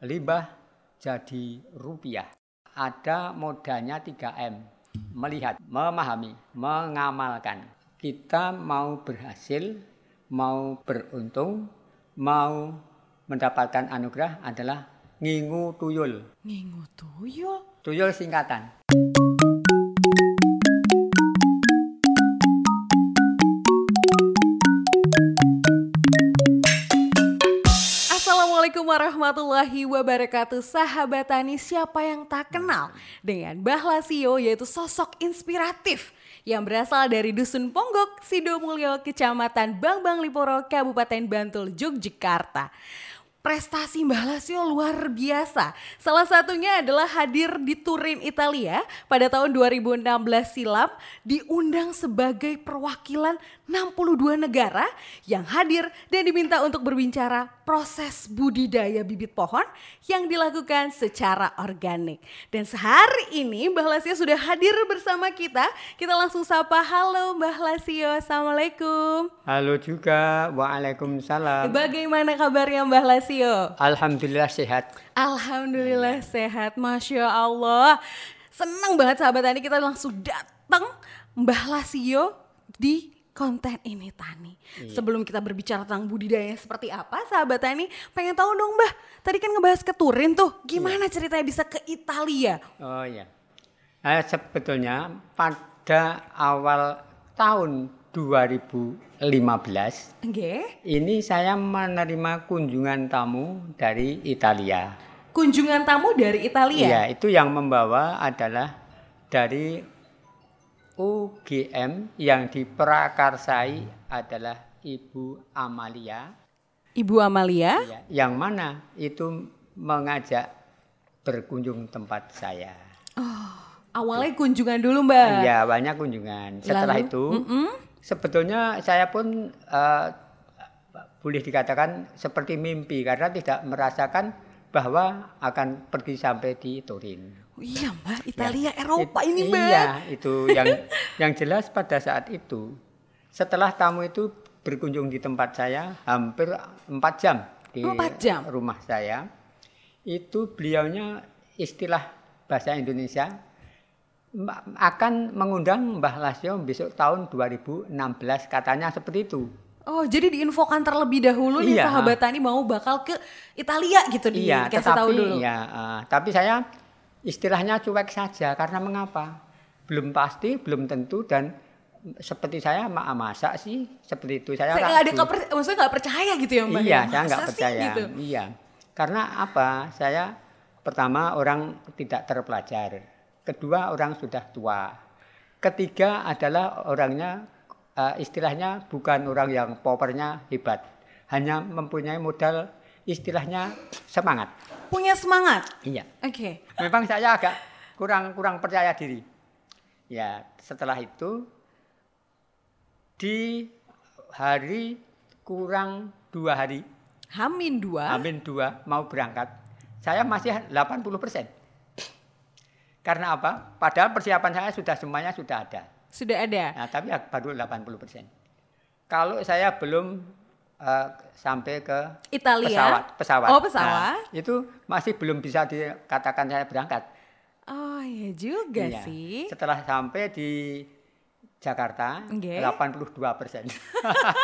limbah jadi rupiah. Ada modalnya 3M. Melihat, memahami, mengamalkan. Kita mau berhasil, mau beruntung, mau mendapatkan anugerah adalah ngingu tuyul. Ngingu tuyul? Tuyul singkatan. Warahmatullahi wabarakatuh Sahabat Tani siapa yang tak kenal Dengan Mbah Lasio yaitu sosok inspiratif Yang berasal dari Dusun Ponggok, Sidomulyo, Kecamatan Bangbang Liporo, Kabupaten Bantul, Yogyakarta prestasi Mbah Lasio luar biasa. Salah satunya adalah hadir di Turin, Italia pada tahun 2016 silam diundang sebagai perwakilan 62 negara yang hadir dan diminta untuk berbicara proses budidaya bibit pohon yang dilakukan secara organik. Dan sehari ini Mbah Lasio sudah hadir bersama kita. Kita langsung sapa, halo Mbah Lasio, Assalamualaikum. Halo juga, Waalaikumsalam. Bagaimana kabarnya Mbah Lasio? Alhamdulillah sehat. Alhamdulillah sehat, Masya Allah. Senang banget sahabat tani kita langsung datang Mbah Lasio di konten ini Tani. Iya. Sebelum kita berbicara tentang budidaya seperti apa, sahabat Tani, pengen tahu dong Mbah. Tadi kan ngebahas ke Turin tuh, gimana iya. ceritanya bisa ke Italia? Oh iya. Eh, sebetulnya pada awal tahun 2015, okay. ini saya menerima kunjungan tamu dari Italia. Kunjungan tamu dari Italia? Iya, itu yang membawa adalah dari UGM yang diprakarsai adalah Ibu Amalia. Ibu Amalia? Ya, yang mana itu mengajak berkunjung tempat saya. Oh, awalnya kunjungan dulu Mbak? Iya, banyak kunjungan. Setelah Lalu, itu, mm -mm. sebetulnya saya pun uh, boleh dikatakan seperti mimpi karena tidak merasakan bahwa akan pergi sampai di Turin. Oh iya mbak, Italia, ya, Eropa ini mbak. Iya, itu yang yang jelas pada saat itu setelah tamu itu berkunjung di tempat saya hampir empat jam di 4 jam. rumah saya. Itu beliaunya istilah bahasa Indonesia akan mengundang Mbah Lasio besok tahun 2016 katanya seperti itu. Oh, jadi diinfokan terlebih dahulu iya. nih sahabat tani mau bakal ke Italia gitu iya, dikasih tahu dulu. Iya, uh, tapi saya istilahnya cuek saja karena mengapa? Belum pasti, belum tentu dan seperti saya mak masak sih seperti itu? Saya nggak ada keper, maksudnya nggak percaya gitu ya mbak iya ya? saya nggak percaya. gitu? iya. Karena apa? Saya pertama orang tidak terpelajar. Kedua orang sudah tua. Ketiga adalah orangnya uh, istilahnya bukan orang yang powernya hebat. Hanya mempunyai modal istilahnya semangat punya semangat. Iya. Oke. Okay. Memang saya agak kurang kurang percaya diri. Ya, setelah itu di hari kurang dua hari. Hamin dua. Hamin dua mau berangkat. Saya masih 80 persen. Karena apa? Padahal persiapan saya sudah semuanya sudah ada. Sudah ada. Nah, tapi ya baru 80 persen. Kalau saya belum uh, sampai ke Italia. pesawat. Pesawat. Oh pesawat. Nah, itu masih belum bisa dikatakan saya berangkat. Oh iya juga iya. sih. Setelah sampai di Jakarta, okay. 82 persen.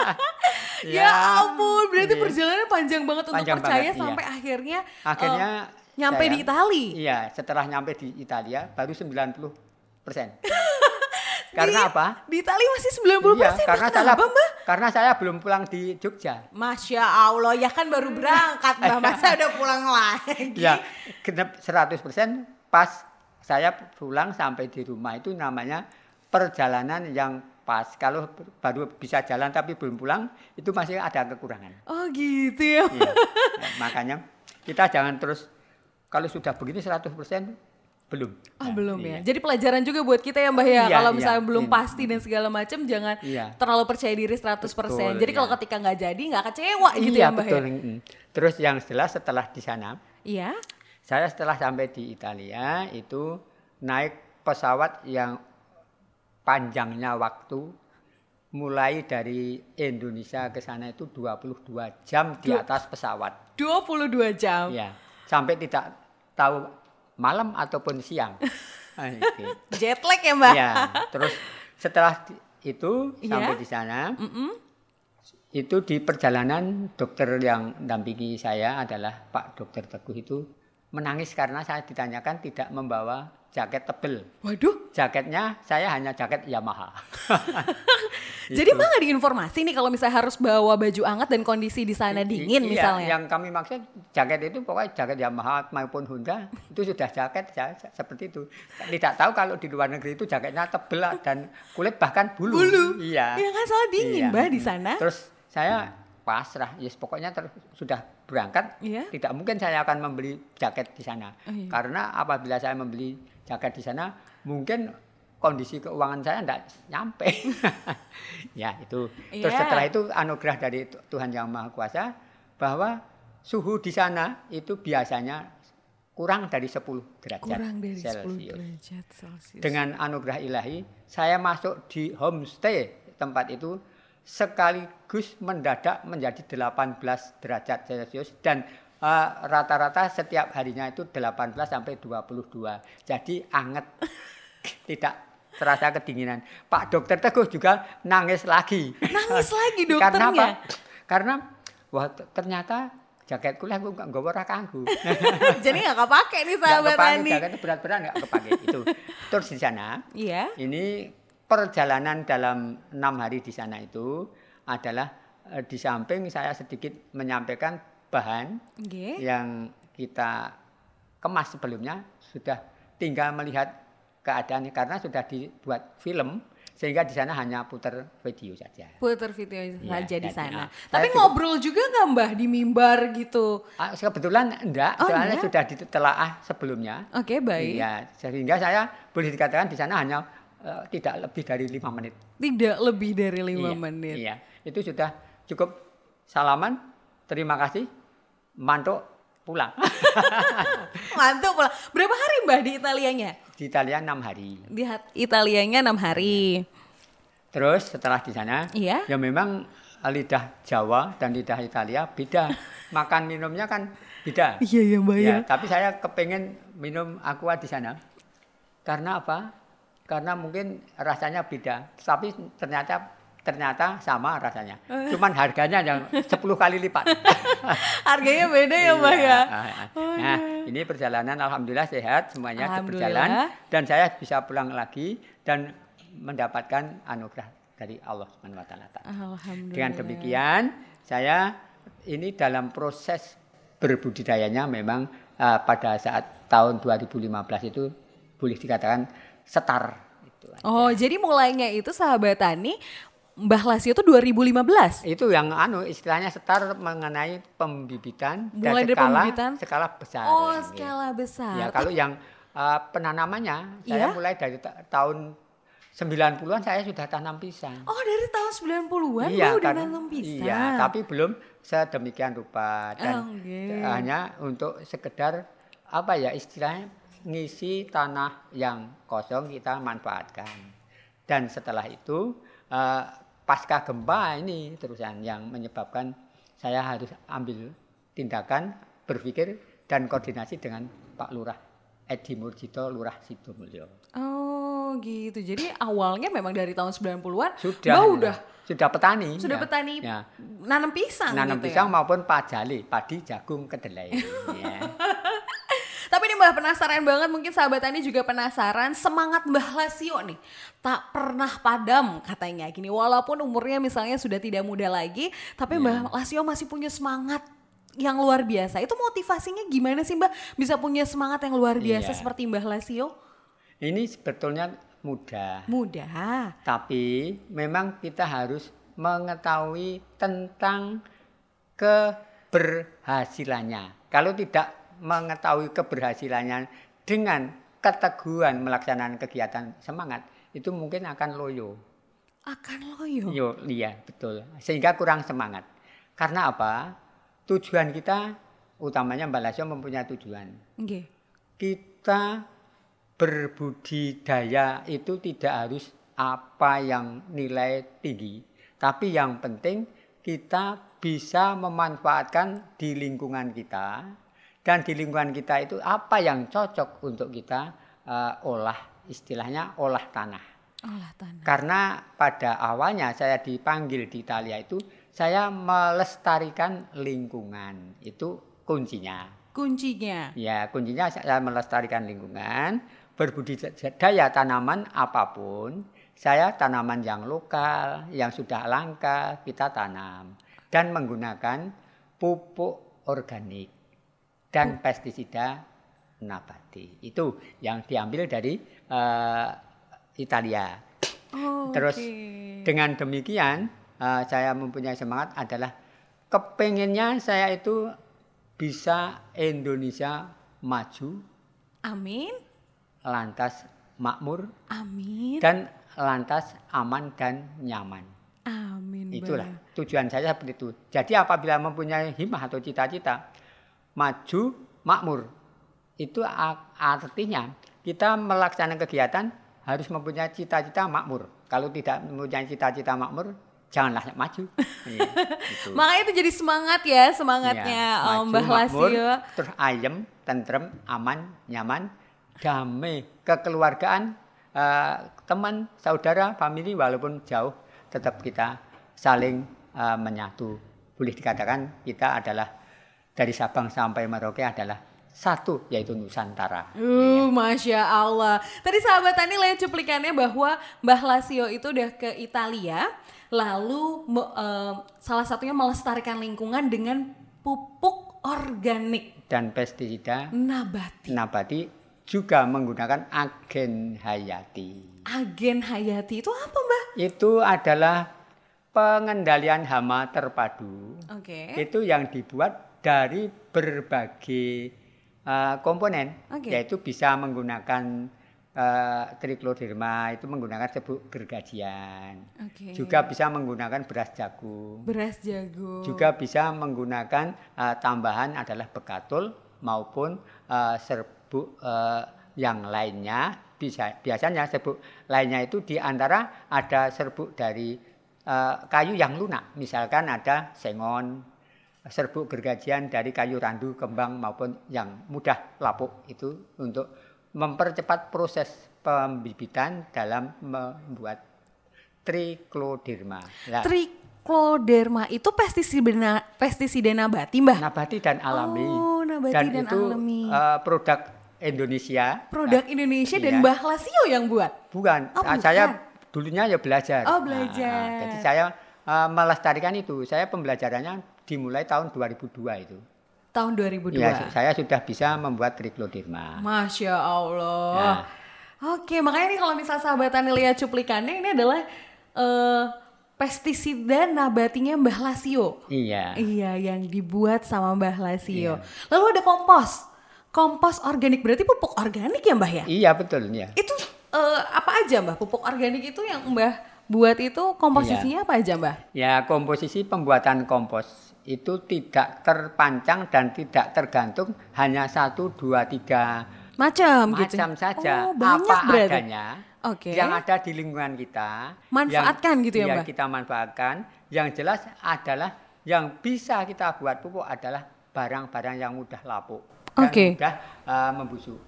ya, ya ampun, berarti iya. perjalanan panjang banget panjang untuk percaya banget, iya. sampai iya. akhirnya akhirnya uh, nyampe saya, di Italia. Iya, setelah nyampe di Italia baru 90 persen. Karena di, apa? Di Italia masih 90 persen. Iya, karena saya, Mbak? Karena saya belum pulang di Jogja. Masya Allah, ya kan baru berangkat Mbak, masa udah pulang lagi? Ya, genap 100 persen pas saya pulang sampai di rumah itu namanya perjalanan yang pas. Kalau baru bisa jalan tapi belum pulang, itu masih ada kekurangan. Oh gitu ya? Iya. Nah, makanya kita jangan terus, kalau sudah begini 100 persen, belum. Oh, nah, belum ya. iya. ya. Jadi pelajaran juga buat kita ya Mbah ya. Iya, kalau misalnya iya, belum iya. pasti dan segala macam jangan iya. terlalu percaya diri 100%. Betul, Jadi iya. kalau ketika nggak jadi nggak kecewa iya, gitu ya Mbah betul. ya. Terus yang jelas setelah di sana. Iya. Saya setelah sampai di Italia itu naik pesawat yang panjangnya waktu mulai dari Indonesia ke sana itu 22 jam di atas pesawat. 22 jam. Iya. sampai tidak tahu malam ataupun siang. Ah, Jet lag ya mbak? Ya, terus setelah itu yeah. sampai di sana, mm -mm. itu di perjalanan dokter yang dampingi saya adalah Pak Dokter Teguh itu menangis karena saya ditanyakan tidak membawa jaket tebel. Waduh. Jaketnya saya hanya jaket Yamaha. Jadi gitu. Bang ada informasi nih kalau misalnya harus bawa baju hangat dan kondisi di sana dingin I, iya, misalnya. Yang kami maksud jaket itu pokoknya jaket Yamaha maupun Honda itu sudah jaket saya, seperti itu. Tidak tahu kalau di luar negeri itu jaketnya tebel dan kulit bahkan bulu. Bulu. Iya. Ya kan soal dingin iya. Mbak di sana. Terus saya pasrah, yes pokoknya ter, sudah berangkat, iya? tidak mungkin saya akan membeli jaket di sana. Oh, iya. Karena apabila saya membeli jaga di sana mungkin kondisi keuangan saya tidak nyampe. ya itu. Terus yeah. setelah itu anugerah dari Tuhan yang Maha Kuasa bahwa suhu di sana itu biasanya kurang dari 10 derajat kurang dari Celsius. 10 derajat Celsius. Dengan anugerah ilahi saya masuk di homestay tempat itu sekaligus mendadak menjadi 18 derajat Celcius dan Eh, rata-rata uh, setiap harinya itu 18 sampai 22. Jadi anget. Tidak terasa kedinginan. Pak dokter Teguh juga nangis lagi. Nangis lagi dokternya. Karena apa? Karena wah ternyata jaket kuliah gue nggak gue kanggu. Jadi nggak kepake nih sahabat Andi. Jaket berat-berat nggak kepake itu. Terus di sana, iya. ini perjalanan dalam enam hari di sana itu adalah eh, di samping saya sedikit menyampaikan bahan okay. yang kita kemas sebelumnya sudah tinggal melihat keadaannya karena sudah dibuat film sehingga di sana hanya putar video saja. Putar video ya, saja di sana. Ya. Tapi ngobrol juga nggak mbah di mimbar gitu? Ah, kebetulan enggak, oh, soalnya enggak? sudah ditelaah sebelumnya. Oke okay, baik. Iya, sehingga saya boleh dikatakan di sana hanya uh, tidak lebih dari lima menit. Tidak lebih dari lima iya, menit. Iya, itu sudah cukup salaman. Terima kasih mantuk pulang. mantuk pulang. Berapa hari Mbah di Italianya? Di Italia enam hari. Di Italianya enam hari. Terus setelah di sana, iya? ya memang lidah Jawa dan lidah Italia beda. Makan minumnya kan beda. Iya iya Mbak ya. ya. Tapi saya kepengen minum aqua di sana. Karena apa? Karena mungkin rasanya beda. Tapi ternyata ternyata sama rasanya. Eh. Cuman harganya yang 10 kali lipat. harganya beda ya, Mbak ya. Iya. Nah, ini perjalanan alhamdulillah sehat semuanya berjalan dan saya bisa pulang lagi dan mendapatkan anugerah dari Allah Subhanahu wa taala. Dengan demikian, saya ini dalam proses berbudidayanya memang uh, pada saat tahun 2015 itu boleh dikatakan setar Oh, jadi mulainya itu sahabat tani Mbah Lasio itu 2015. Itu yang anu istilahnya setar mengenai pembibitan Mulai dan skala, pembibitan? skala besar. Oh, skala besar. Ya, kalau yang uh, penanamannya saya iya? mulai dari tahun 90-an saya sudah tanam pisang. Oh, dari tahun 90-an iya, udah nanam pisang. Iya, tapi belum sedemikian rupa dan oh, okay. hanya untuk sekedar apa ya istilahnya ngisi tanah yang kosong kita manfaatkan. Dan setelah itu uh, pasca gempa ini terusan yang menyebabkan saya harus ambil tindakan berpikir dan koordinasi dengan Pak Lurah Edi Murjito Lurah Sidomulyo. Oh gitu. Jadi awalnya memang dari tahun 90-an sudah Mbak udah sudah petani. Sudah ya. petani. Ya. Nanam pisang Nanam gitu pisang ya? maupun pajali, padi, jagung, kedelai. ya. Tapi nih Mbah penasaran banget mungkin sahabat Tani juga penasaran semangat Mbah Lasio nih tak pernah padam katanya gini walaupun umurnya misalnya sudah tidak muda lagi tapi yeah. Mbah Lasio masih punya semangat yang luar biasa. Itu motivasinya gimana sih Mbah bisa punya semangat yang luar biasa yeah. seperti Mbah Lasio? Ini sebetulnya mudah. Mudah. Tapi memang kita harus mengetahui tentang keberhasilannya. Kalau tidak mengetahui keberhasilannya dengan keteguhan melaksanakan kegiatan semangat itu mungkin akan loyo. Akan loyo. Yo, iya betul. Sehingga kurang semangat. Karena apa? Tujuan kita utamanya Mbak Lasio mempunyai tujuan. Okay. Kita berbudidaya itu tidak harus apa yang nilai tinggi, tapi yang penting kita bisa memanfaatkan di lingkungan kita dan di lingkungan kita itu apa yang cocok untuk kita uh, olah istilahnya olah tanah. Olah tanah. Karena pada awalnya saya dipanggil di Italia itu saya melestarikan lingkungan. Itu kuncinya. Kuncinya. Ya, kuncinya saya melestarikan lingkungan, berbudidaya tanaman apa pun. Saya tanaman yang lokal, yang sudah langka kita tanam dan menggunakan pupuk organik dan pestisida nabati. Itu yang diambil dari uh, Italia. Oh, Terus okay. dengan demikian uh, saya mempunyai semangat adalah kepengennya saya itu bisa Indonesia maju. Amin. Lantas makmur. Amin. Dan lantas aman dan nyaman. Amin. Itulah tujuan saya seperti itu. Jadi apabila mempunyai himah atau cita-cita maju makmur itu artinya kita melaksanakan kegiatan harus mempunyai cita-cita makmur. Kalau tidak mempunyai cita-cita makmur, janganlah maju. gitu. Makanya itu jadi semangat ya, semangatnya ya, maju, Mbah Lasio. Terus ayem, tentrem, aman, nyaman, damai, kekeluargaan, uh, teman, saudara, family walaupun jauh tetap kita saling uh, menyatu. Boleh dikatakan kita adalah dari Sabang sampai Merauke adalah satu yaitu Nusantara. Uh, masya Allah. Tadi sahabat Tani lihat cuplikannya bahwa Mbah Lasio itu udah ke Italia, lalu uh, salah satunya melestarikan lingkungan dengan pupuk organik dan pestisida nabati. Nabati juga menggunakan agen hayati. Agen hayati itu apa, Mbah? Itu adalah pengendalian hama terpadu. Oke. Okay. Itu yang dibuat dari berbagai uh, komponen okay. yaitu bisa menggunakan uh, trikloderma itu menggunakan serbuk gergajian. Okay. Juga bisa menggunakan beras jagung. Beras jagung. Juga bisa menggunakan uh, tambahan adalah bekatul maupun uh, serbuk uh, yang lainnya. Bisa biasanya serbuk lainnya itu di antara ada serbuk dari uh, kayu yang lunak. Misalkan ada sengon, serbuk gergajian dari kayu randu, kembang maupun yang mudah lapuk itu untuk mempercepat proses pembibitan dalam membuat trikloderma. Nah, trikloderma itu pestisida pestisida nabati, Mbah? Nabati dan alami. Oh, nabati dan, dan itu, alami. Uh, produk Indonesia. Produk nah, Indonesia iya. dan Mbah Lasio yang buat? Bukan. Oh, bukan. Saya dulunya ya belajar. Oh, belajar. Nah, jadi saya uh, melestarikan itu. Saya pembelajarannya dimulai tahun 2002 itu. Tahun 2002. Ya, saya sudah bisa membuat trikloderma. Masya Allah. Nah. Oke, makanya nih kalau misal sahabat Tani lihat cuplikannya ini adalah uh, pestisida nabatinya Mbah Lasio. Iya. Iya, yang dibuat sama Mbah Lasio. Iya. Lalu ada kompos. Kompos organik berarti pupuk organik ya Mbah ya? Iya, betul ya. Itu uh, apa aja Mbah? Pupuk organik itu yang Mbah buat itu komposisinya iya. apa aja Mbah? Ya, komposisi pembuatan kompos itu tidak terpancang dan tidak tergantung hanya satu dua tiga macam gitu macam saja oh, apa berarti. adanya okay. yang ada di lingkungan kita manfaatkan yang, gitu ya, ya mbak kita manfaatkan yang jelas adalah yang bisa kita buat pupuk adalah barang-barang yang mudah lapuk dan okay. mudah uh, membusuk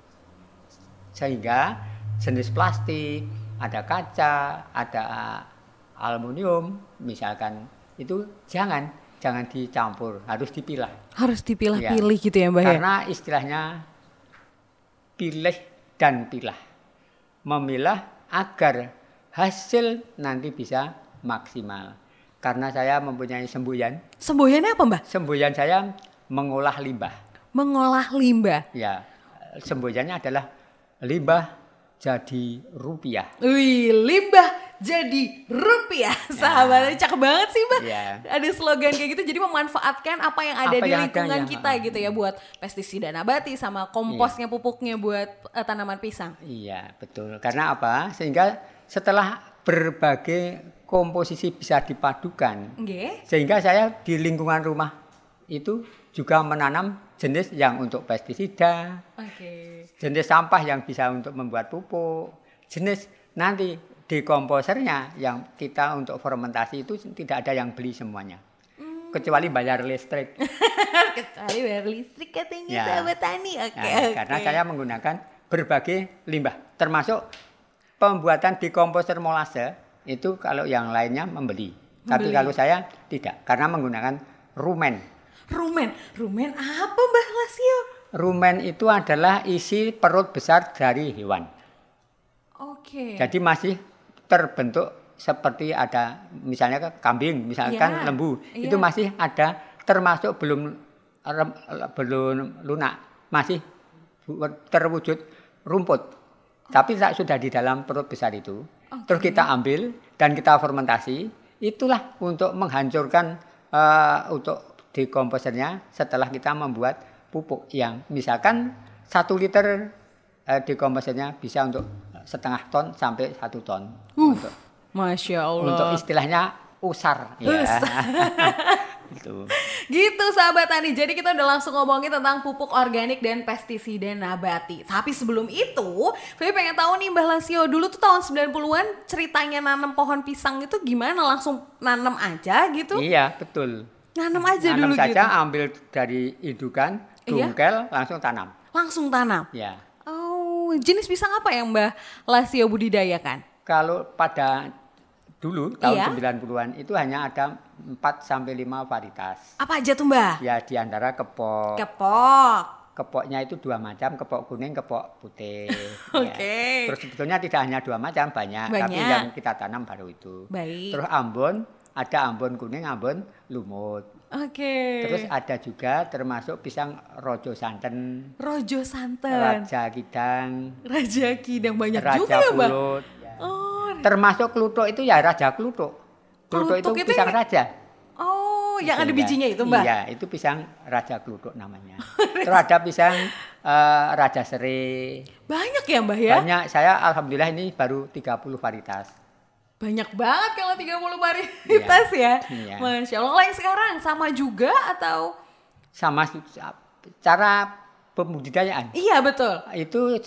sehingga jenis plastik ada kaca ada uh, aluminium misalkan itu jangan jangan dicampur, harus dipilah. Harus dipilah-pilih ya. gitu ya, Mbak ya? Karena istilahnya pilih dan pilah. Memilah agar hasil nanti bisa maksimal. Karena saya mempunyai semboyan. Semboyannya apa, Mbak? Semboyan saya mengolah limbah. Mengolah limbah. Ya. Semboyannya adalah limbah jadi rupiah. Wih, limbah jadi rupiah. Ya. Sahabatnya cakep banget sih, Mbak. Ya. Ada slogan kayak gitu jadi memanfaatkan apa yang ada apa di yang lingkungan kita ya. gitu ya buat pestisida nabati sama komposnya ya. pupuknya buat uh, tanaman pisang. Iya, betul. Karena apa? Sehingga setelah berbagai komposisi bisa dipadukan. Okay. Sehingga saya di lingkungan rumah itu juga menanam jenis yang untuk pestisida. Okay. Jenis sampah yang bisa untuk membuat pupuk. Jenis nanti dekomposernya yang kita untuk fermentasi itu tidak ada yang beli semuanya. Hmm. kecuali bayar listrik. kecuali bayar listrik katanya ya. sahabat tani. Oke, okay, nah, okay. Karena saya menggunakan berbagai limbah, termasuk pembuatan dekomposer molase itu kalau yang lainnya membeli. membeli. Tapi kalau saya tidak, karena menggunakan rumen. Rumen, rumen apa Mbah Lasio? Rumen itu adalah isi perut besar dari hewan. Oke. Okay. Jadi masih terbentuk seperti ada misalnya kambing, misalkan yeah. lembu, yeah. itu masih ada termasuk belum belum lunak, masih terwujud rumput. Tapi saat sudah di dalam perut besar itu, okay. terus kita ambil dan kita fermentasi, itulah untuk menghancurkan uh, untuk dekomposernya setelah kita membuat pupuk yang misalkan satu liter uh, dekomposernya bisa untuk setengah ton sampai satu ton. Uh, untuk, Masya Allah. Untuk istilahnya usar. Ya. gitu. Gitu sahabat tani. Jadi kita udah langsung ngomongin tentang pupuk organik dan pestisida nabati. Tapi sebelum itu, Feby pengen tahu nih Mbah Lasio, dulu tuh tahun 90-an ceritanya nanam pohon pisang itu gimana? Langsung nanam aja gitu? Iya, betul. Nanam aja nanam dulu saja, gitu. ambil dari indukan, dungkel, iya? langsung tanam. Langsung tanam? Ya. Oh, jenis pisang apa yang Mbah Lasio budidayakan? Kalau pada dulu tahun iya? 90-an itu hanya ada 4 sampai 5 varietas. Apa aja tuh, Mbah? Ya, di antara kepok. Kepok. Kepoknya itu dua macam, kepok kuning, kepok putih. Oke. Okay. ya. Terus sebetulnya tidak hanya dua macam, banyak, banyak. tapi yang kita tanam baru itu. Baik. Terus Ambon, ada Ambon kuning, Ambon lumut. Oke. Okay. Terus ada juga termasuk pisang rojo santen. Rojo santen. Raja Kidang. Raja Kidang banyak Raja juga ya, Mbak? Ya. Oh. Termasuk klutuk itu ya Raja Klutuk. Klutuk itu pisang raja. Oh, yang ada bijinya itu, Mbak? Iya, itu pisang raja klutuk namanya. Terus ada pisang uh, raja seri. Banyak ya, Mbak ya? Banyak. Saya alhamdulillah ini baru 30 varietas. Banyak banget kalau 30 varietas iya. ya. Iya. Masya Allah. Lain sekarang sama juga atau? Sama cara pembudidayaan. Iya, betul. Itu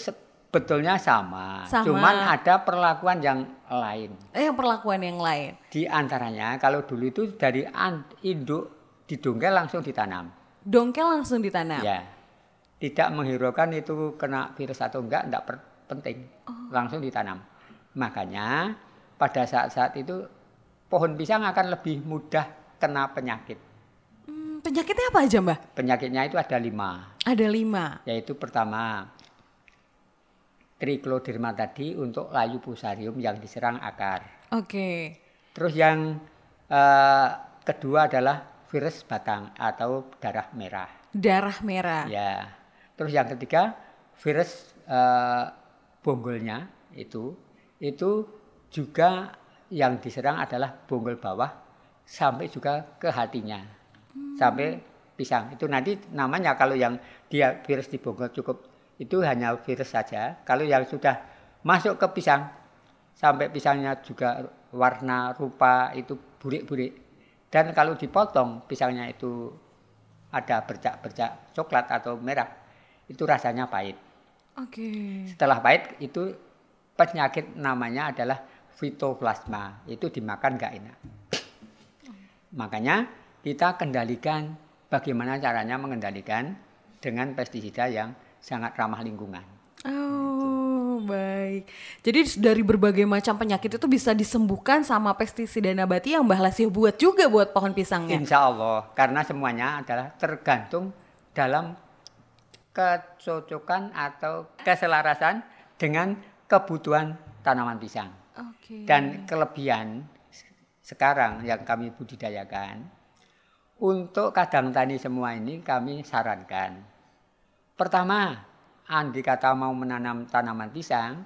Betulnya sama, sama. cuman ada perlakuan yang lain. Eh, yang perlakuan yang lain. Di antaranya kalau dulu itu dari induk didongkel langsung ditanam. Dongkel langsung ditanam. Ya. Tidak menghiraukan itu kena virus atau enggak, enggak penting. Oh. Langsung ditanam. Makanya pada saat-saat itu pohon pisang akan lebih mudah kena penyakit. Hmm, penyakitnya apa aja, Mbak? Penyakitnya itu ada lima. Ada lima. Yaitu pertama trikloderma tadi untuk layu fusarium yang diserang akar. Oke. Okay. Terus yang uh, kedua adalah virus batang atau darah merah. Darah merah. Ya. Terus yang ketiga virus uh, bonggolnya itu itu juga yang diserang adalah bonggol bawah sampai juga ke hatinya. Hmm. Sampai pisang. Itu nanti namanya kalau yang dia virus di bonggol cukup itu hanya virus saja. Kalau yang sudah masuk ke pisang, sampai pisangnya juga warna rupa itu burik-burik. Dan kalau dipotong pisangnya itu ada bercak-bercak coklat atau merah, itu rasanya pahit. Oke. Okay. Setelah pahit itu penyakit namanya adalah fitoplasma. Itu dimakan nggak enak. Makanya kita kendalikan bagaimana caranya mengendalikan dengan pestisida yang sangat ramah lingkungan. Oh, baik. Jadi dari berbagai macam penyakit itu bisa disembuhkan sama pestisida nabati yang Mbah Lasih buat juga buat pohon pisangnya. Insya Allah, karena semuanya adalah tergantung dalam kecocokan atau keselarasan dengan kebutuhan tanaman pisang. Okay. Dan kelebihan sekarang yang kami budidayakan, untuk kadang tani semua ini kami sarankan Pertama, Andi kata mau menanam tanaman pisang,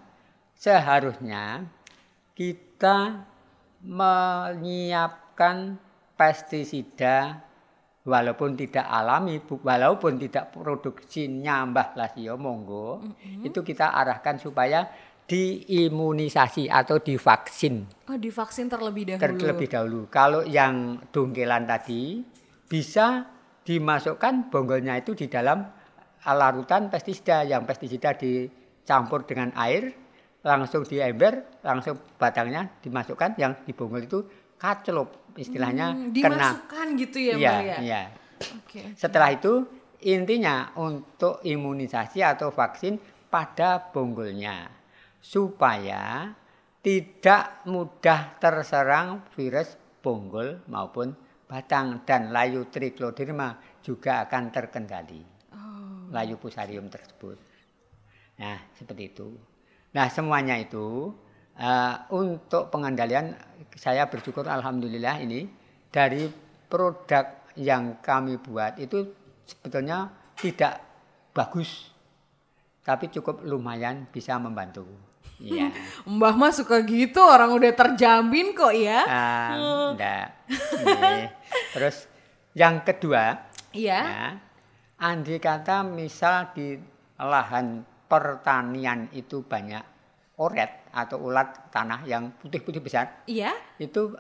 seharusnya kita menyiapkan pestisida walaupun tidak alami, walaupun tidak produksi nyambah lasio monggo, mm-hmm. itu kita arahkan supaya diimunisasi atau divaksin. Oh, divaksin terlebih dahulu. Terlebih dahulu. Kalau yang dongkelan tadi bisa dimasukkan bonggolnya itu di dalam larutan pestisida yang pestisida dicampur dengan air langsung di ember langsung batangnya dimasukkan yang dibonggol itu kaclop istilahnya Hmm, kena. dimasukkan gitu ya, Iya, Mbak ya. iya. Oke. Setelah itu intinya untuk imunisasi atau vaksin pada bonggolnya supaya tidak mudah terserang virus bonggol maupun batang dan layu tricloderma juga akan terkendali. Oh. Layu fusarium tersebut. Nah, seperti itu. Nah, semuanya itu eh, untuk pengendalian saya bersyukur alhamdulillah ini dari produk yang kami buat itu sebetulnya tidak bagus tapi cukup lumayan bisa membantu. Iya. Mbah mah suka gitu orang udah terjamin kok ya. Ah, enggak. Iya. Terus yang kedua, Iya. ya, andai kata misal di lahan pertanian itu banyak oret atau ulat tanah yang putih-putih besar, Iya. itu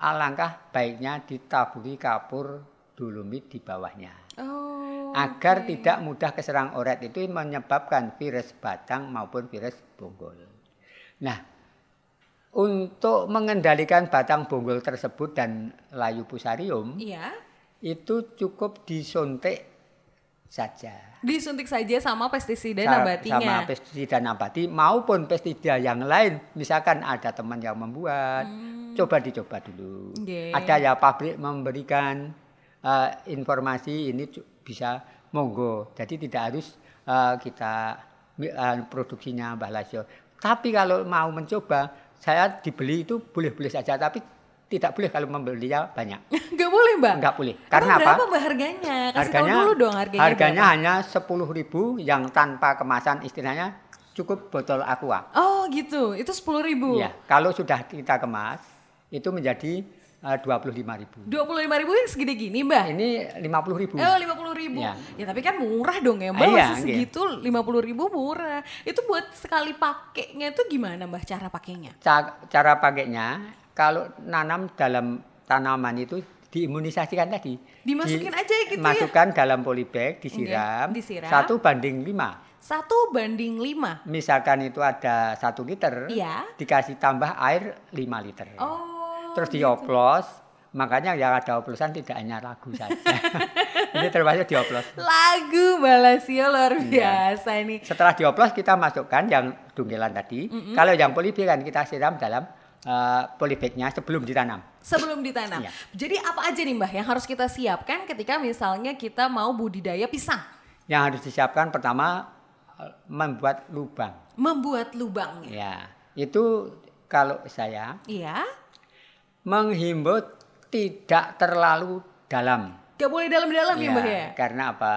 alangkah baiknya ditaburi kapur dolomit di bawahnya. Oh. Agar tidak mudah keserang oret itu menyebabkan virus batang maupun virus bonggol. Nah, untuk mengendalikan batang bonggol tersebut dan layu fusarium Iya. itu cukup disuntik saja. Disuntik saja sama pestisida Sa- nabatinya. Sama pestisida nabati maupun pestisida yang lain. Misalkan ada teman yang membuat, coba dicoba dulu. Hmm. Nggih. Ada ya pabrik memberikan eh, informasi ini bisa monggo. Jadi tidak harus eh, kita eh, produksinya Mbah Lasio. Tapi kalau mau mencoba, saya dibeli itu boleh-boleh saja. Tapi tidak boleh kalau membelinya banyak. Enggak boleh, Mbak. Enggak boleh. Emang Karena apa? berapa Mbak harganya? Kasih tahu dulu dong harganya. harganya berapa. hanya 10.000 yang tanpa kemasan istilahnya cukup botol aqua. Oh, gitu. Itu 10.000. Iya, kalau sudah kita kemas itu menjadi eh, 25.000. 25.000 yang segede gini, Mbak. Ini 50.000. Oh, 50 ribu. Iya. Ya tapi kan murah dong ya, Mbak. Ah, iya, Masih iya. segitu 50 ribu murah. Itu buat sekali pakainya itu gimana, Mbak, cara pakainya? Ca- cara pakainya kalau nanam dalam tanaman itu diimunisasikan tadi. Dimasukin aja gitu ya? Masukkan dalam polybag, disiram, Oke, disiram. satu banding lima. Satu banding 5. Misalkan itu ada satu liter, Iya. dikasih tambah air 5 liter. Oh. Terus dioplos, makanya yang ada oplosan tidak hanya lagu saja. Ini termasuk dioplos. Lagu Balasio luar Iya. biasa nih. Setelah dioplos kita masukkan yang dunggelan tadi. Kalau yang polybag kan kita siram dalam eh, polybagnya sebelum ditanam. Sebelum ditanam. Iya. Jadi apa aja nih Mbah yang harus kita siapkan ketika misalnya kita mau budidaya pisang? Yang harus disiapkan pertama eh, membuat lubang. Membuat lubangnya. Ya, itu kalau saya Iya. Menghimbau tidak terlalu dalam. Gak boleh dalam-dalam ya, Ya, Mbah ya? Karena apa?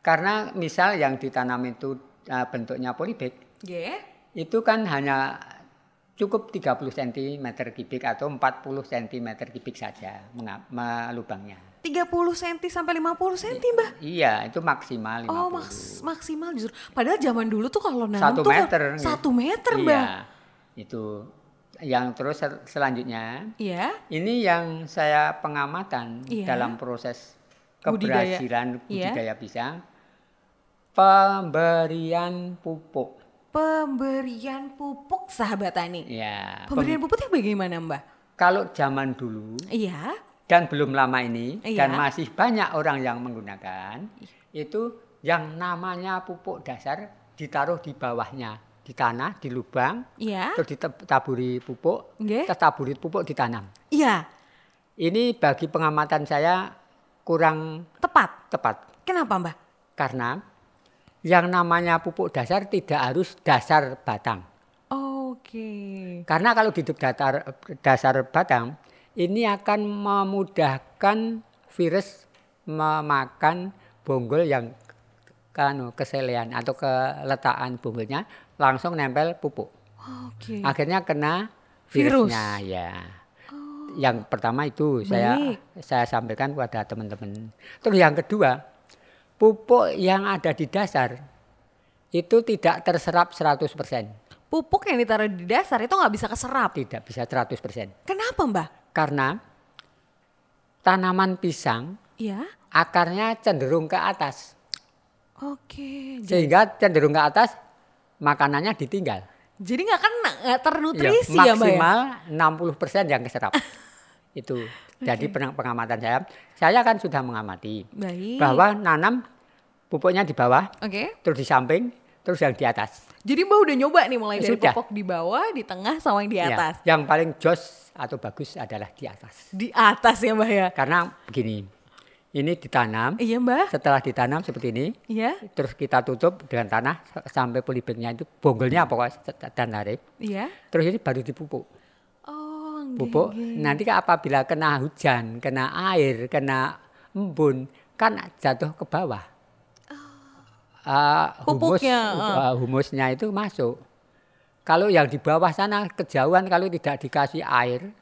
Karena misal yang ditanam itu eh, bentuknya polybag, Oke. itu kan hanya cukup 30 cm kubik atau 40 cm kubik saja menga- me- lubangnya. 30 cm sampai 50 cm, Mbah. Iya, itu maksimal 50. Oh, maks maksimal justru. Padahal zaman dulu tuh kalau nanam Satu tuh kan meter. satu meter, Iya, Mbah. itu. Yang terus sel- selanjutnya, Iya. ini yang saya pengamatan Iya. dalam proses Budidaya. keberhasilan Iya. budidaya pisang, pemberian pupuk. Pemberian pupuk sahabat tani. Ya, pem- Pemberian pupuknya bagaimana, Mbah? kalau zaman dulu Iya. dan belum lama ini Iya. dan masih banyak orang yang menggunakan itu yang namanya pupuk dasar ditaruh di bawahnya di tanah di lubang Iya. terus ditaburi pupuk Nggih. terus taburi pupuk ditanam Iya. ini bagi pengamatan saya kurang Tepat. tepat Kenapa, Mbah? karena yang namanya pupuk dasar tidak harus dasar batang Oke. karena kalau di dasar dasar batang ini akan memudahkan virus memakan bonggol yang kanu keselean atau keletakan bonggolnya langsung nempel pupuk. Oke. Akhirnya kena Virus. virusnya ya. Yang pertama itu saya Baik. saya sampaikan kepada teman-teman. Terus yang kedua, pupuk yang ada di dasar itu tidak terserap 100%. Pupuk yang ditaruh di dasar itu nggak bisa keserap. Tidak bisa 100%. Kenapa, Mbah? Karena tanaman pisang Iya. akarnya cenderung ke atas. Oke. Sehingga cenderung ke atas makanannya ditinggal. Jadi nggak kena, nggak Ya, ternutrisi ya, Mbak ya? maksimal 60% yang keserap. Itu. Jadi okay. pengamatan saya, saya kan sudah mengamati Baik. bahwa nanam pupuknya di bawah, okay. terus di samping, terus yang di atas. Jadi Mbak udah nyoba nih mulai dari sudah. pupuk di bawah, di tengah, sama yang di iya. atas. Ya, yang paling jos atau bagus adalah di atas. Di atas ya Mbak ya? Karena begini, ini ditanam. Iya Mbak. Setelah ditanam seperti ini. Iya. Terus kita tutup dengan tanah sampai polybagnya itu bonggolnya pokoknya dan tarik. Iya. Terus ini baru dipupuk. Oh. Pupuk. Nanti apabila kena hujan, kena air, kena embun, kan jatuh ke bawah. Uh, humus, uh, humusnya itu masuk. Kalau yang di bawah sana kejauhan kalau tidak dikasih air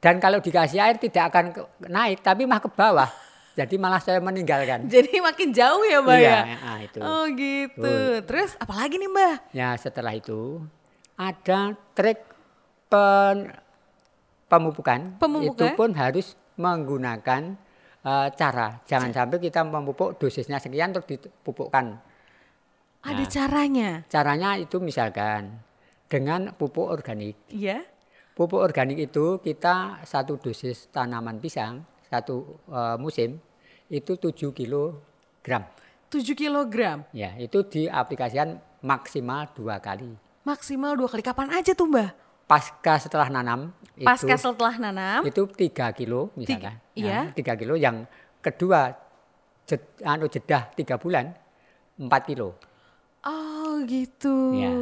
dan kalau dikasih air tidak akan naik tapi mah ke bawah. Jadi malah saya meninggalkan. Jadi makin jauh ya Mbak iya, ya? Nah, itu. Oh gitu. Oh. Terus apalagi nih Mbak? Ya setelah itu ada trik pen, pemupukan. Pemupukan. Itu pun harus menggunakan uh, cara. Jangan sampai kita memupuk dosisnya sekian terus dipupukkan. Ada nah, caranya? Caranya itu misalkan dengan pupuk organik. Iya. Pupuk organik itu kita satu dosis tanaman pisang satu uh, musim itu 7 kilogram. 7 kilogram? Ya, itu diaplikasikan maksimal dua kali. Maksimal dua kali. Kapan aja tuh Mbak? Pasca setelah nanam. Pasca itu, setelah nanam? Itu 3 kilo misalnya. Tiga, iya. Nah, 3 kilo. Yang kedua jed, anu jedah 3 bulan 4 kilo. Oh gitu. Ya.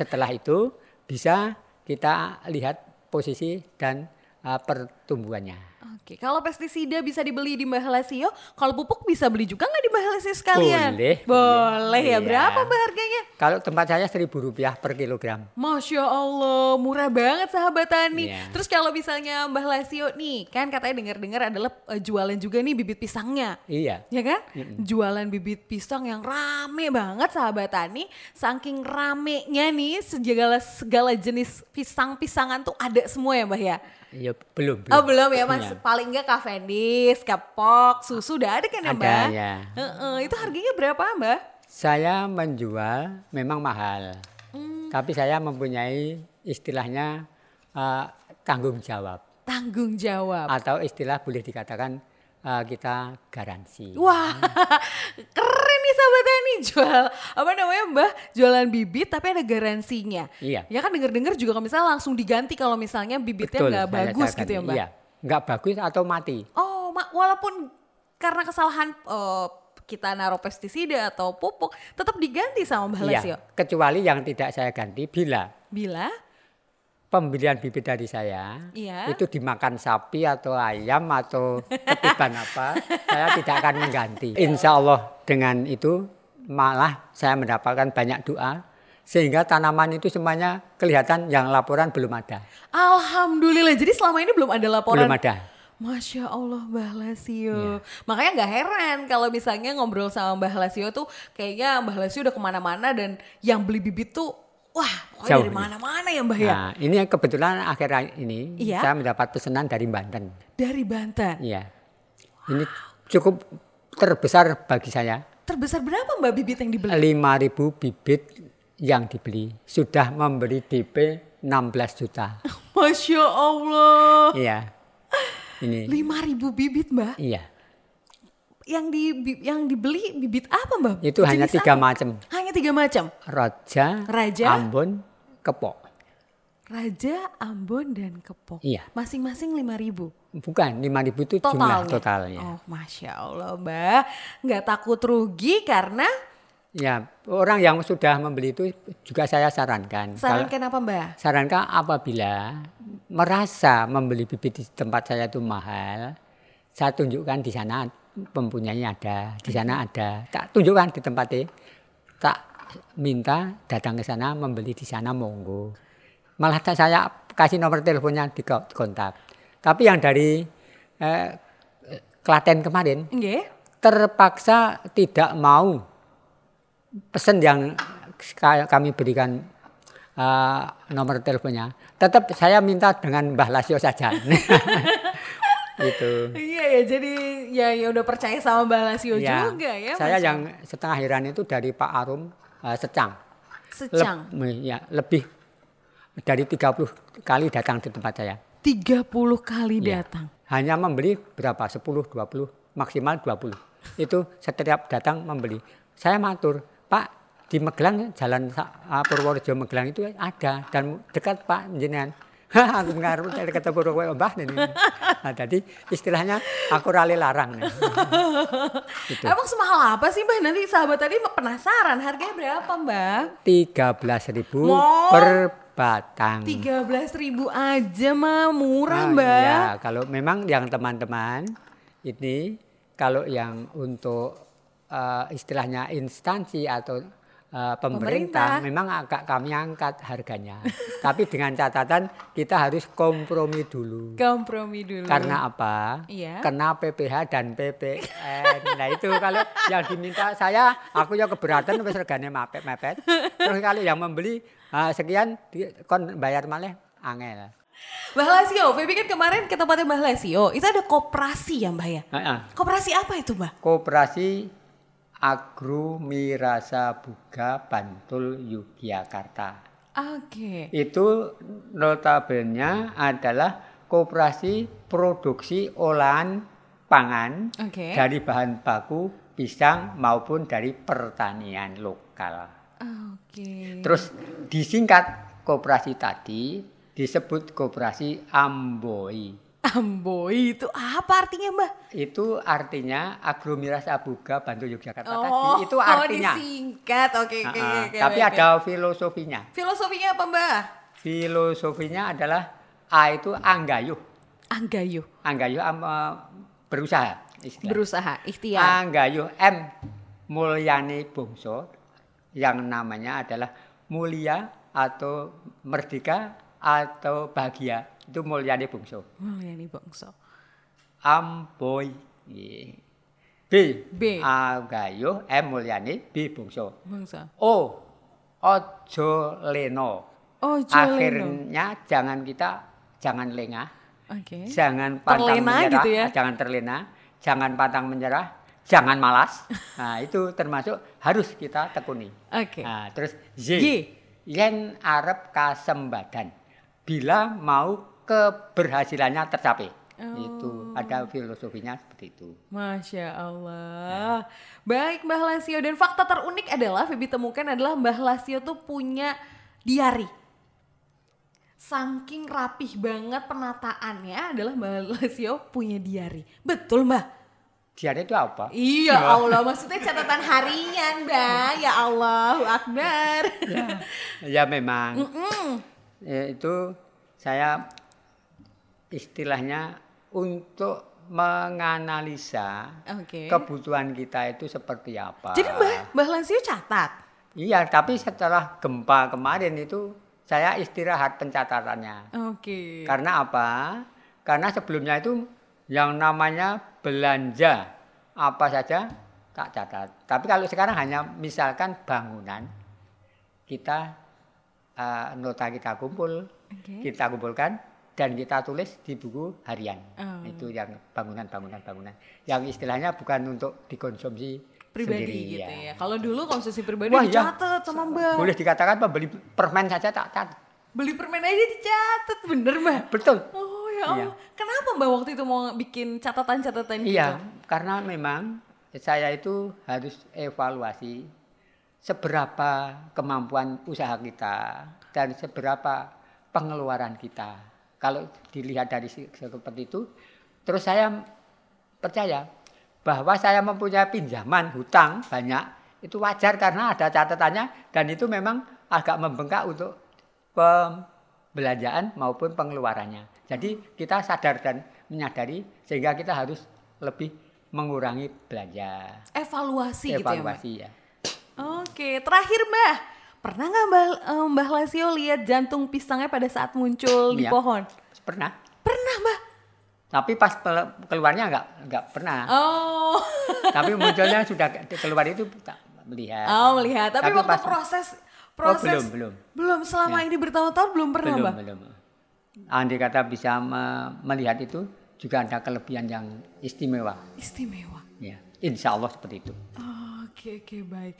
Setelah itu bisa kita lihat posisi dan uh, pertumbuhannya. Oke, kalau pestisida bisa dibeli di Mbak Helasio, kalau pupuk bisa beli juga nggak di Mbak Helasio sekalian? Boleh. Boleh ya. Iya. Berapa Mbak harganya? Kalau tempat saya seribu rupiah per kilogram. Masya Allah, murah banget sahabat tani. Iya. Terus kalau misalnya Mbak Helasio nih, kan katanya dengar-dengar adalah uh, jualan juga nih bibit pisangnya. Iya. Ya kan? Mm -mm. Jualan bibit pisang yang rame banget sahabat tani. Saking ramenya nih segala segala jenis pisang-pisangan tuh ada semua ya Mbak ya? Iya belum, belum. Oh belum ya mas, ya. paling enggak Cavendish, Kapok, susu udah ada kan ya mbak? Ada ya. Uh -uh. Itu harganya berapa mbak? Saya menjual memang mahal, hmm. tapi saya mempunyai istilahnya uh, tanggung jawab. Tanggung jawab. Atau istilah boleh dikatakan uh, kita garansi. Wah, keren nih sahabat nih jual apa namanya mbah jualan bibit tapi ada garansinya. Iya. Ya kan denger-dengar juga kalau misalnya langsung diganti kalau misalnya bibitnya nggak bagus gitu ya mbak. Iya, nggak bagus atau mati. Oh, walaupun karena kesalahan uh, kita naruh pestisida atau pupuk tetap diganti sama Lesio. Iya, kecuali yang tidak saya ganti bila. Bila? pembelian bibit dari saya iya. itu dimakan sapi atau ayam atau ketiban apa saya tidak akan mengganti insya Allah dengan itu malah saya mendapatkan banyak doa sehingga tanaman itu semuanya kelihatan yang laporan belum ada Alhamdulillah jadi selama ini belum ada laporan belum ada Masya Allah Mbah Lasio. Ya. Makanya nggak heran kalau misalnya ngobrol sama Mbah Lasio tuh kayaknya Mbah Lasio udah ke mana-mana dan yang beli bibit tuh Wah, Jauh. dari mana-mana ya Mbak ya? Nah, ini kebetulan akhir ini iya? saya mendapat pesanan dari Banten. Dari Banten? Iya. Ini cukup terbesar bagi saya. Terbesar berapa Mbak bibit yang dibeli? 5000 bibit yang dibeli. Sudah memberi DP 16 juta. Masya Allah. Iya. Ini. 5000 bibit Mbak? Iya yang di yang dibeli bibit apa mbak? Itu Jenis hanya tiga macam. Hanya tiga macam. Raja, Raja, Ambon, Kepok. Raja, Ambon dan Kepok. Iya. Masing-masing lima ribu. Bukan lima ribu itu totalnya. jumlah totalnya. Oh masya Allah mbak, nggak takut rugi karena Ya, orang yang sudah membeli itu juga saya sarankan. Sarankan apa Mbak? Sarankan apabila merasa membeli bibit di tempat saya itu mahal, saya tunjukkan di sana mempunyai ada, di sana ada. Tak tunjukkan di tempatnya. Tak minta datang ke sana membeli di sana monggo. Malah saya kasih nomor teleponnya di kontak. Tapi yang dari eh, Klaten kemarin okay. terpaksa tidak mau pesan yang kami berikan uh, nomor teleponnya. Tetap saya minta dengan Mbah Lasio saja. gitu. Iya ya, jadi ya ya udah percaya sama Mbak Lasio ya, juga ya. Saya yang setengah heran itu dari Pak Arum uh, Secang. Secang. Le ya, lebih dari 30 kali datang di tempat saya. 30 kali ya. datang. Hanya membeli berapa? 10, 20, maksimal 20. Itu setiap datang membeli. Saya matur, Pak, di Megelang jalan Purworejo Megelang itu ada dan dekat Pak jenengan aku ngarep dari kata burung kowe mbah ini. Nah, jadi istilahnya aku rale larang. Gitu. Emang semahal apa sih Mbah? Nanti sahabat tadi penasaran harganya berapa Mbah? Tiga belas ribu per batang. Tiga belas ribu aja mah murah nah, Mbah. Ya kalau memang yang teman-teman ini kalau yang untuk uh, istilahnya instansi atau uh, pemerintah, pemerintah memang agak kami angkat harganya. Tapi dengan catatan kita harus kompromi dulu. Kompromi dulu. Karena apa? Iya. Karena PPH dan PPN. nah itu kalau yang diminta saya, aku ya keberatan wis regane mepet-mepet. Terus kalau yang membeli uh, sekian kon bayar malah angel. Mbah Lasio, Febi kan kemarin ke tempatnya Mbah Lasio, itu ada koperasi ya Mbah ya? Uh -uh. Koperasi apa itu Mbah? Koperasi Agro Mirasa Buga Bantul Yogyakarta. Oke. Okay. Itu notabene adalah koperasi produksi olahan pangan okay. dari bahan baku pisang maupun dari pertanian lokal. Oke. Okay. Terus disingkat koperasi tadi disebut koperasi Amboi. Amboi itu apa artinya mbak? Itu artinya Agromiras Abuga Bantu Yogyakarta oh, tadi. Itu artinya. Oh disingkat, oke okay, oke. Okay, okay, tapi okay. ada filosofinya. Filosofinya apa mbak? Filosofinya adalah A itu anggayuh. Anggayuh. Anggayuh um, berusaha. Istilah. Berusaha, ikhtiar. Anggayuh M mulyani bungso yang namanya adalah mulia atau merdeka atau bahagia itu mulyani bungso. Mulyani bungso. Amboy. B. B. Agayuh M mulyani B bungso. Bungso. O. Ojo leno. Ojo Akhirnya leno. jangan kita jangan lengah. Okay. Jangan pantang terlena menyerah, gitu ya? jangan terlena, jangan pantang menyerah, jangan malas. nah, itu termasuk harus kita tekuni. Oke. Okay. Nah, terus Z. Y. Yen arep kasembadan. Bila mau keberhasilannya tercapai. Oh. Itu ada filosofinya seperti itu. Masya Allah. Ya. Baik Mbah Lasio dan fakta terunik adalah Febi temukan adalah Mbah Lasio tuh punya diari. Saking rapih banget penataannya adalah Mbah Lasio punya diari. Betul Mbah? Diari itu apa? Iya Allah, maksudnya catatan harian Mbah. Ya Allah, Akbar. Ya, ya memang. Mm -mm. Ya, itu saya istilahnya untuk menganalisa okay. kebutuhan kita itu seperti apa. Jadi Mbah, Mbah Lansio catat? Iya, tapi setelah gempa kemarin itu saya istirahat pencatatannya. Oke. Okay. Karena apa? Karena sebelumnya itu yang namanya belanja apa saja tak catat. Tapi kalau sekarang hanya misalkan bangunan, kita uh, nota kita kumpul, okay. kita kumpulkan, dan kita tulis di buku harian. Oh. Itu yang bangunan-bangunan bangunan. Yang istilahnya bukan untuk dikonsumsi pribadi sendiri, gitu ya. ya. Kalau dulu konsumsi pribadi Wah, ya. dicatat ya. sama Mbak. Boleh dikatakan Mbak beli permen saja tak catat. Beli permen aja dicatat, bener Mbak? Betul. Oh ya Allah. Iya. Kenapa Mbak waktu itu mau bikin catatan-catatan gitu? Iya, karena memang saya itu harus evaluasi seberapa kemampuan usaha kita dan seberapa pengeluaran kita kalau dilihat dari seperti itu, terus saya percaya bahwa saya mempunyai pinjaman hutang banyak itu wajar karena ada catatannya dan itu memang agak membengkak untuk pembelanjaan maupun pengeluarannya. Jadi kita sadar dan menyadari sehingga kita harus lebih mengurangi belanja. Evaluasi, Evaluasi gitu ya, Mbak? ya. Oke, terakhir Mbak, Pernah nggak Mbah, eh, Mbah Lasio lihat jantung pisangnya pada saat muncul di iya, pohon? Pernah. Pernah Mbah. Tapi pas keluarnya nggak nggak pernah. Oh. Tapi munculnya sudah keluar itu tak melihat. Oh melihat. Tapi, Tapi waktu pas, proses proses oh, belum belum. Belum selama ya. ini bertahun-tahun belum pernah belum, Mbah. Belum Andai kata bisa me melihat itu juga ada kelebihan yang istimewa. Istimewa. Ya, insya Allah seperti itu. Oke oh, oke okay, okay, baik.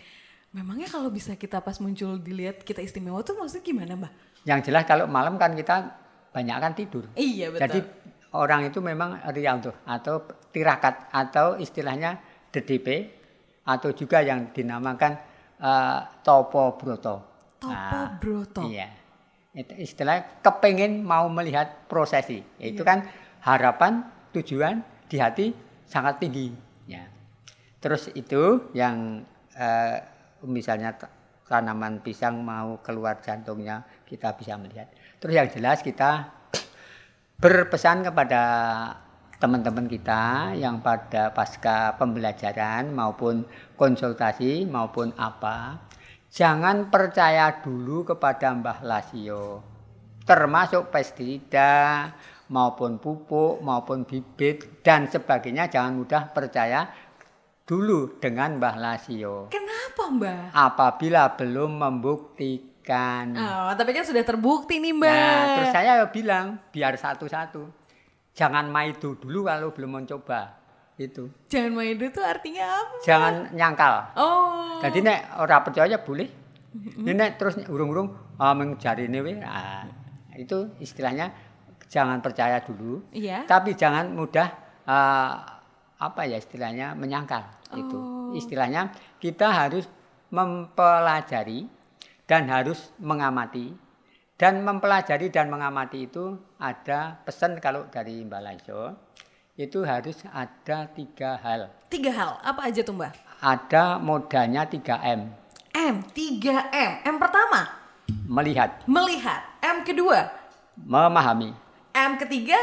Memangnya kalau bisa kita pas muncul dilihat kita istimewa tuh maksudnya gimana mbak? Yang jelas kalau malam kan kita banyak kan tidur. Iya betul. Jadi orang itu memang riang tuh atau tirakat atau istilahnya DDP atau juga yang dinamakan uh, topo broto. Topo nah, broto. Iya. Itu istilahnya kepengen mau melihat prosesi. Itu iya. kan harapan, tujuan di hati sangat tinggi. Ya. Terus itu yang uh, misalnya tanaman pisang mau keluar jantungnya kita bisa melihat. Terus yang jelas kita berpesan kepada teman-teman kita yang pada pasca pembelajaran maupun konsultasi maupun apa jangan percaya dulu kepada Mbah Lasio termasuk pestisida maupun pupuk maupun bibit dan sebagainya jangan mudah percaya dulu dengan Mbah Lasio. Kenapa Mbah? Apabila belum membuktikan kan. Oh, tapi kan sudah terbukti nih Mbak. Nah, terus saya bilang biar satu-satu. Jangan maido dulu kalau belum mencoba. Itu. Jangan maido itu artinya apa? Jangan nyangkal. Oh. Jadi nek ora percaya boleh. Mm-hmm. Ini nek terus urung-urung oh, mencari ini nah, itu istilahnya jangan percaya dulu. Iya. Tapi jangan mudah uh, apa ya istilahnya menyangkal oh. itu. Istilahnya kita harus mempelajari dan harus mengamati dan mempelajari dan mengamati itu ada pesan kalau dari Mbak Laiso itu harus ada tiga hal. Tiga hal apa aja tuh Mbak? Ada modalnya 3 M. M 3 M. M pertama melihat. Melihat. M kedua memahami. M ketiga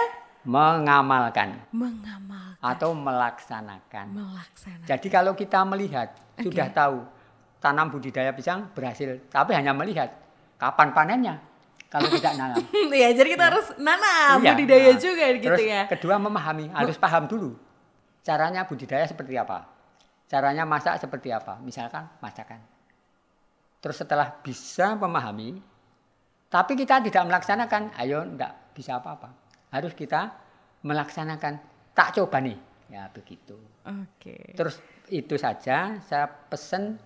mengamalkan. Mengamalkan. Atau melaksanakan. Melaksanakan. Jadi kalau kita melihat okay. sudah tahu tanam budidaya pisang berhasil, tapi hanya melihat kapan panennya kalau tidak nanam. Iya, jadi kita ya. harus nanam iya, budidaya nah. juga gitu Terus ya. Kedua memahami, harus paham dulu caranya budidaya seperti apa, caranya masak seperti apa, misalkan masakan. Terus setelah bisa memahami, tapi kita tidak melaksanakan, ayo tidak bisa apa-apa. Harus kita melaksanakan. Tak coba nih, ya begitu. Oke. Okay. Terus itu saja saya pesen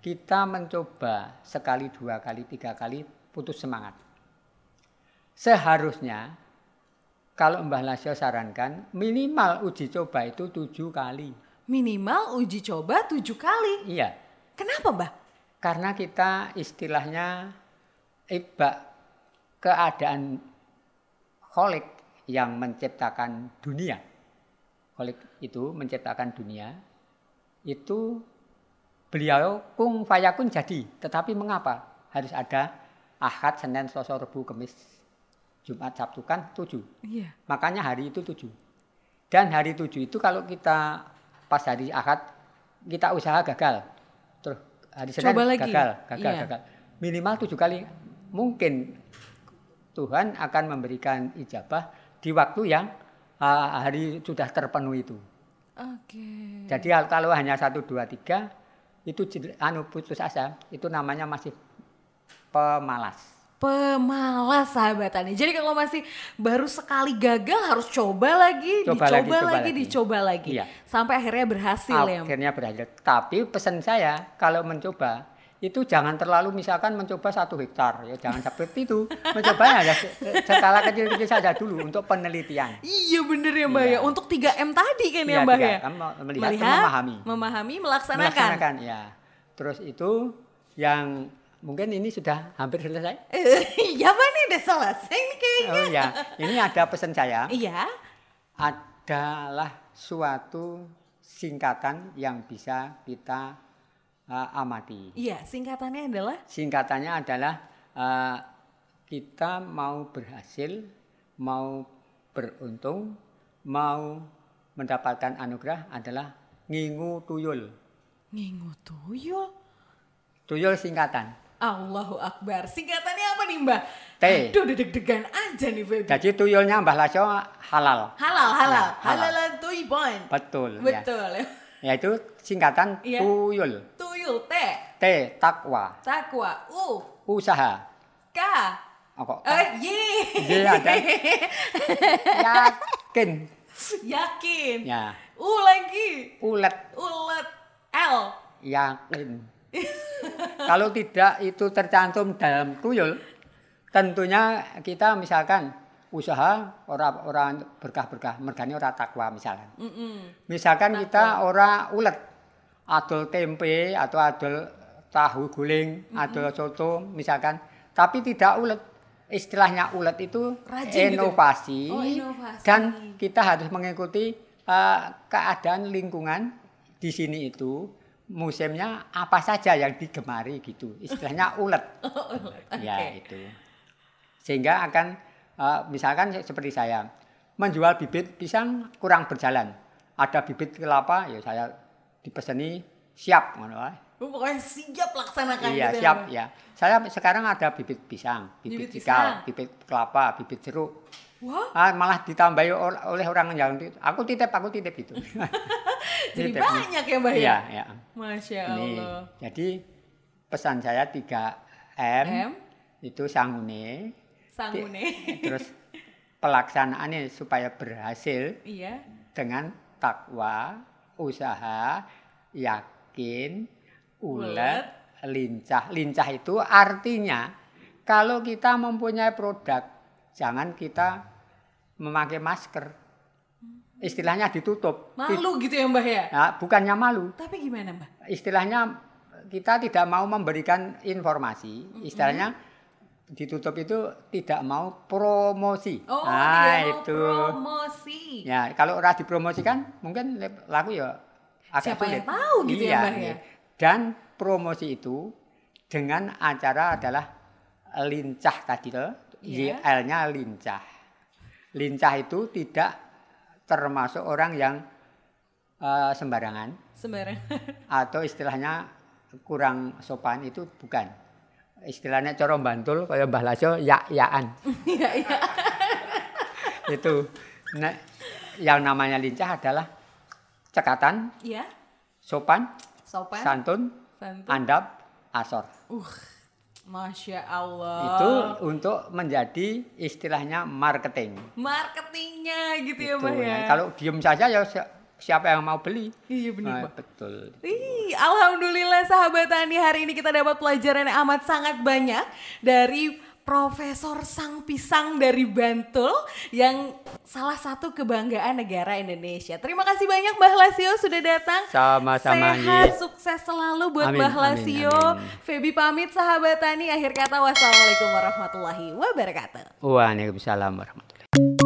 kita mencoba sekali, dua kali, tiga kali putus semangat. Seharusnya kalau Mbah Lasio sarankan minimal uji coba itu tujuh kali. Minimal uji coba tujuh kali? Iya. Kenapa Mbah? Karena kita istilahnya ibak keadaan kholik yang menciptakan dunia. Kholik itu menciptakan dunia itu beliau kung fayakun jadi. Tetapi mengapa harus ada Ahad, Senin, Selasa, Rebu, Kamis, Jumat, Sabtu kan tujuh. Iya. Makanya hari itu tujuh. Dan hari tujuh itu kalau kita pas hari Ahad kita usaha gagal, terus hari Senin Coba lagi. gagal, gagal, iya. gagal. Minimal tujuh kali mungkin Tuhan akan memberikan ijabah di waktu yang uh, hari sudah terpenuhi itu. Oke. Okay. Jadi kalau hanya satu dua tiga itu anu putus asa itu namanya masih pemalas pemalas sahabat tani. Jadi kalau masih baru sekali gagal harus coba lagi, coba dicoba lagi, coba lagi, lagi, dicoba lagi. Iya. Sampai akhirnya berhasil akhirnya ya. Akhirnya berhasil. Tapi pesan saya kalau mencoba itu jangan terlalu misalkan mencoba satu hektar ya jangan seperti itu mencobanya ya skala kecil-kecil saja dulu untuk penelitian. Iya bener ya mbak ya. iya. ya untuk 3 m tadi kan ya, ya mbak ya? Melihat, melihat memahami memahami melaksanakan. Melaksanakan ya terus itu yang mungkin ini sudah hampir selesai? Iya mbak ini udah selesai nih kayaknya. Oh ya ini ada pesan saya. Iya. Adalah suatu singkatan yang bisa kita uh, amati. Iya, singkatannya adalah? Singkatannya adalah uh, kita mau berhasil, mau beruntung, mau mendapatkan anugerah adalah ngingu tuyul. Ngingu tuyul? Tuyul singkatan. Allahu Akbar. Singkatannya apa nih Mbak? T. Aduh deg-degan aja nih Baby. Jadi tuyulnya Mbah Lasyo halal. Halal, halal. Ya, halal. Halal tuyibon. Betul. Ya. Betul. Ya. Yaitu singkatan ya. tuyul. Tuyul T. T takwa. Takwa. U. Usaha. K. Oh, kok? Eh, Y. Y ada. Yakin. Yakin. Ya. U lagi. Ulet. Ulet. L. Yakin. Kalau tidak itu tercantum dalam tuyul, tentunya kita misalkan usaha orang orang berkah-berkah mergane ora takwa misalkan. Mm -mm. Misalkan kita ora ulet adol tempe atau adol tahu guling, mm -mm. adol soto misalkan, tapi tidak ulet. Istilahnya ulet itu Rajin inovasi, gitu. oh, inovasi dan kita harus mengikuti uh, keadaan lingkungan di sini itu musimnya apa saja yang digemari gitu. Istilahnya ulet. oh. Okay. Ya itu. Sehingga akan uh, misalkan seperti saya menjual bibit pisang kurang berjalan. Ada bibit kelapa ya saya dipeseni siap ngono Oh, pokoknya siap laksanakan iya, gitu siap ya. Saya sekarang ada bibit pisang, bibit, Bibit cikal, pisang. bibit kelapa, bibit jeruk. Wah, Ah, malah ditambahi ol- oleh orang yang aku titip, aku titip itu. jadi Titip. banyak ya Mbah ya? Iya, ya. Masya Nih, Allah. jadi pesan saya 3 M, M, itu sangune, sangune. terus pelaksanaannya supaya berhasil iya. dengan takwa, usaha, yakin, Ulet. lincah. Lincah itu artinya kalau kita mempunyai produk, jangan kita memakai masker. Istilahnya ditutup. Malu gitu ya Mbah ya? Nah, bukannya malu, Tapi gimana Mbah? istilahnya kita tidak mau memberikan informasi. Istilahnya ditutup itu tidak mau promosi. Oh, nah, itu. promosi. Ya, kalau ora dipromosikan mungkin laku ya agak Siapa sulit. yang tahu gitu ya, Iya, ya? iya. Dan promosi itu dengan acara adalah lincah tadi loh. Iya. YL-nya lincah. Lincah itu tidak termasuk orang yang eh, sembarangan Sembarang. atau istilahnya kurang sopan itu bukan. Istilahnya coro bantul kayak Mbah Laso ya-yaan. Iya, iya. itu. Nah, yang namanya lincah adalah cekatan, Iya. sopan, Sopan. santun, Santun. andap, asor. Uh, Masya Allah. Itu untuk menjadi istilahnya marketing. marketingnya gitu ya. Mbah ya. Nah, Kalau diem saja ya si- siapa yang mau beli? Iya benar Nah, Mbak. betul. Ih, Alhamdulillah sahabat Tani hari ini kita dapat pelajaran yang amat sangat banyak dari Profesor Sang Pisang dari Bantul yang salah satu kebanggaan negara Indonesia. Terima kasih banyak Mbah Lasio sudah datang. Sama-sama, Sehat, sukses selalu buat Amin, Mbah Lasio. amin. Feby pamit sahabat Tani. Akhir kata wassalamualaikum warahmatullahi wabarakatuh. Waalaikumsalam warahmatullahi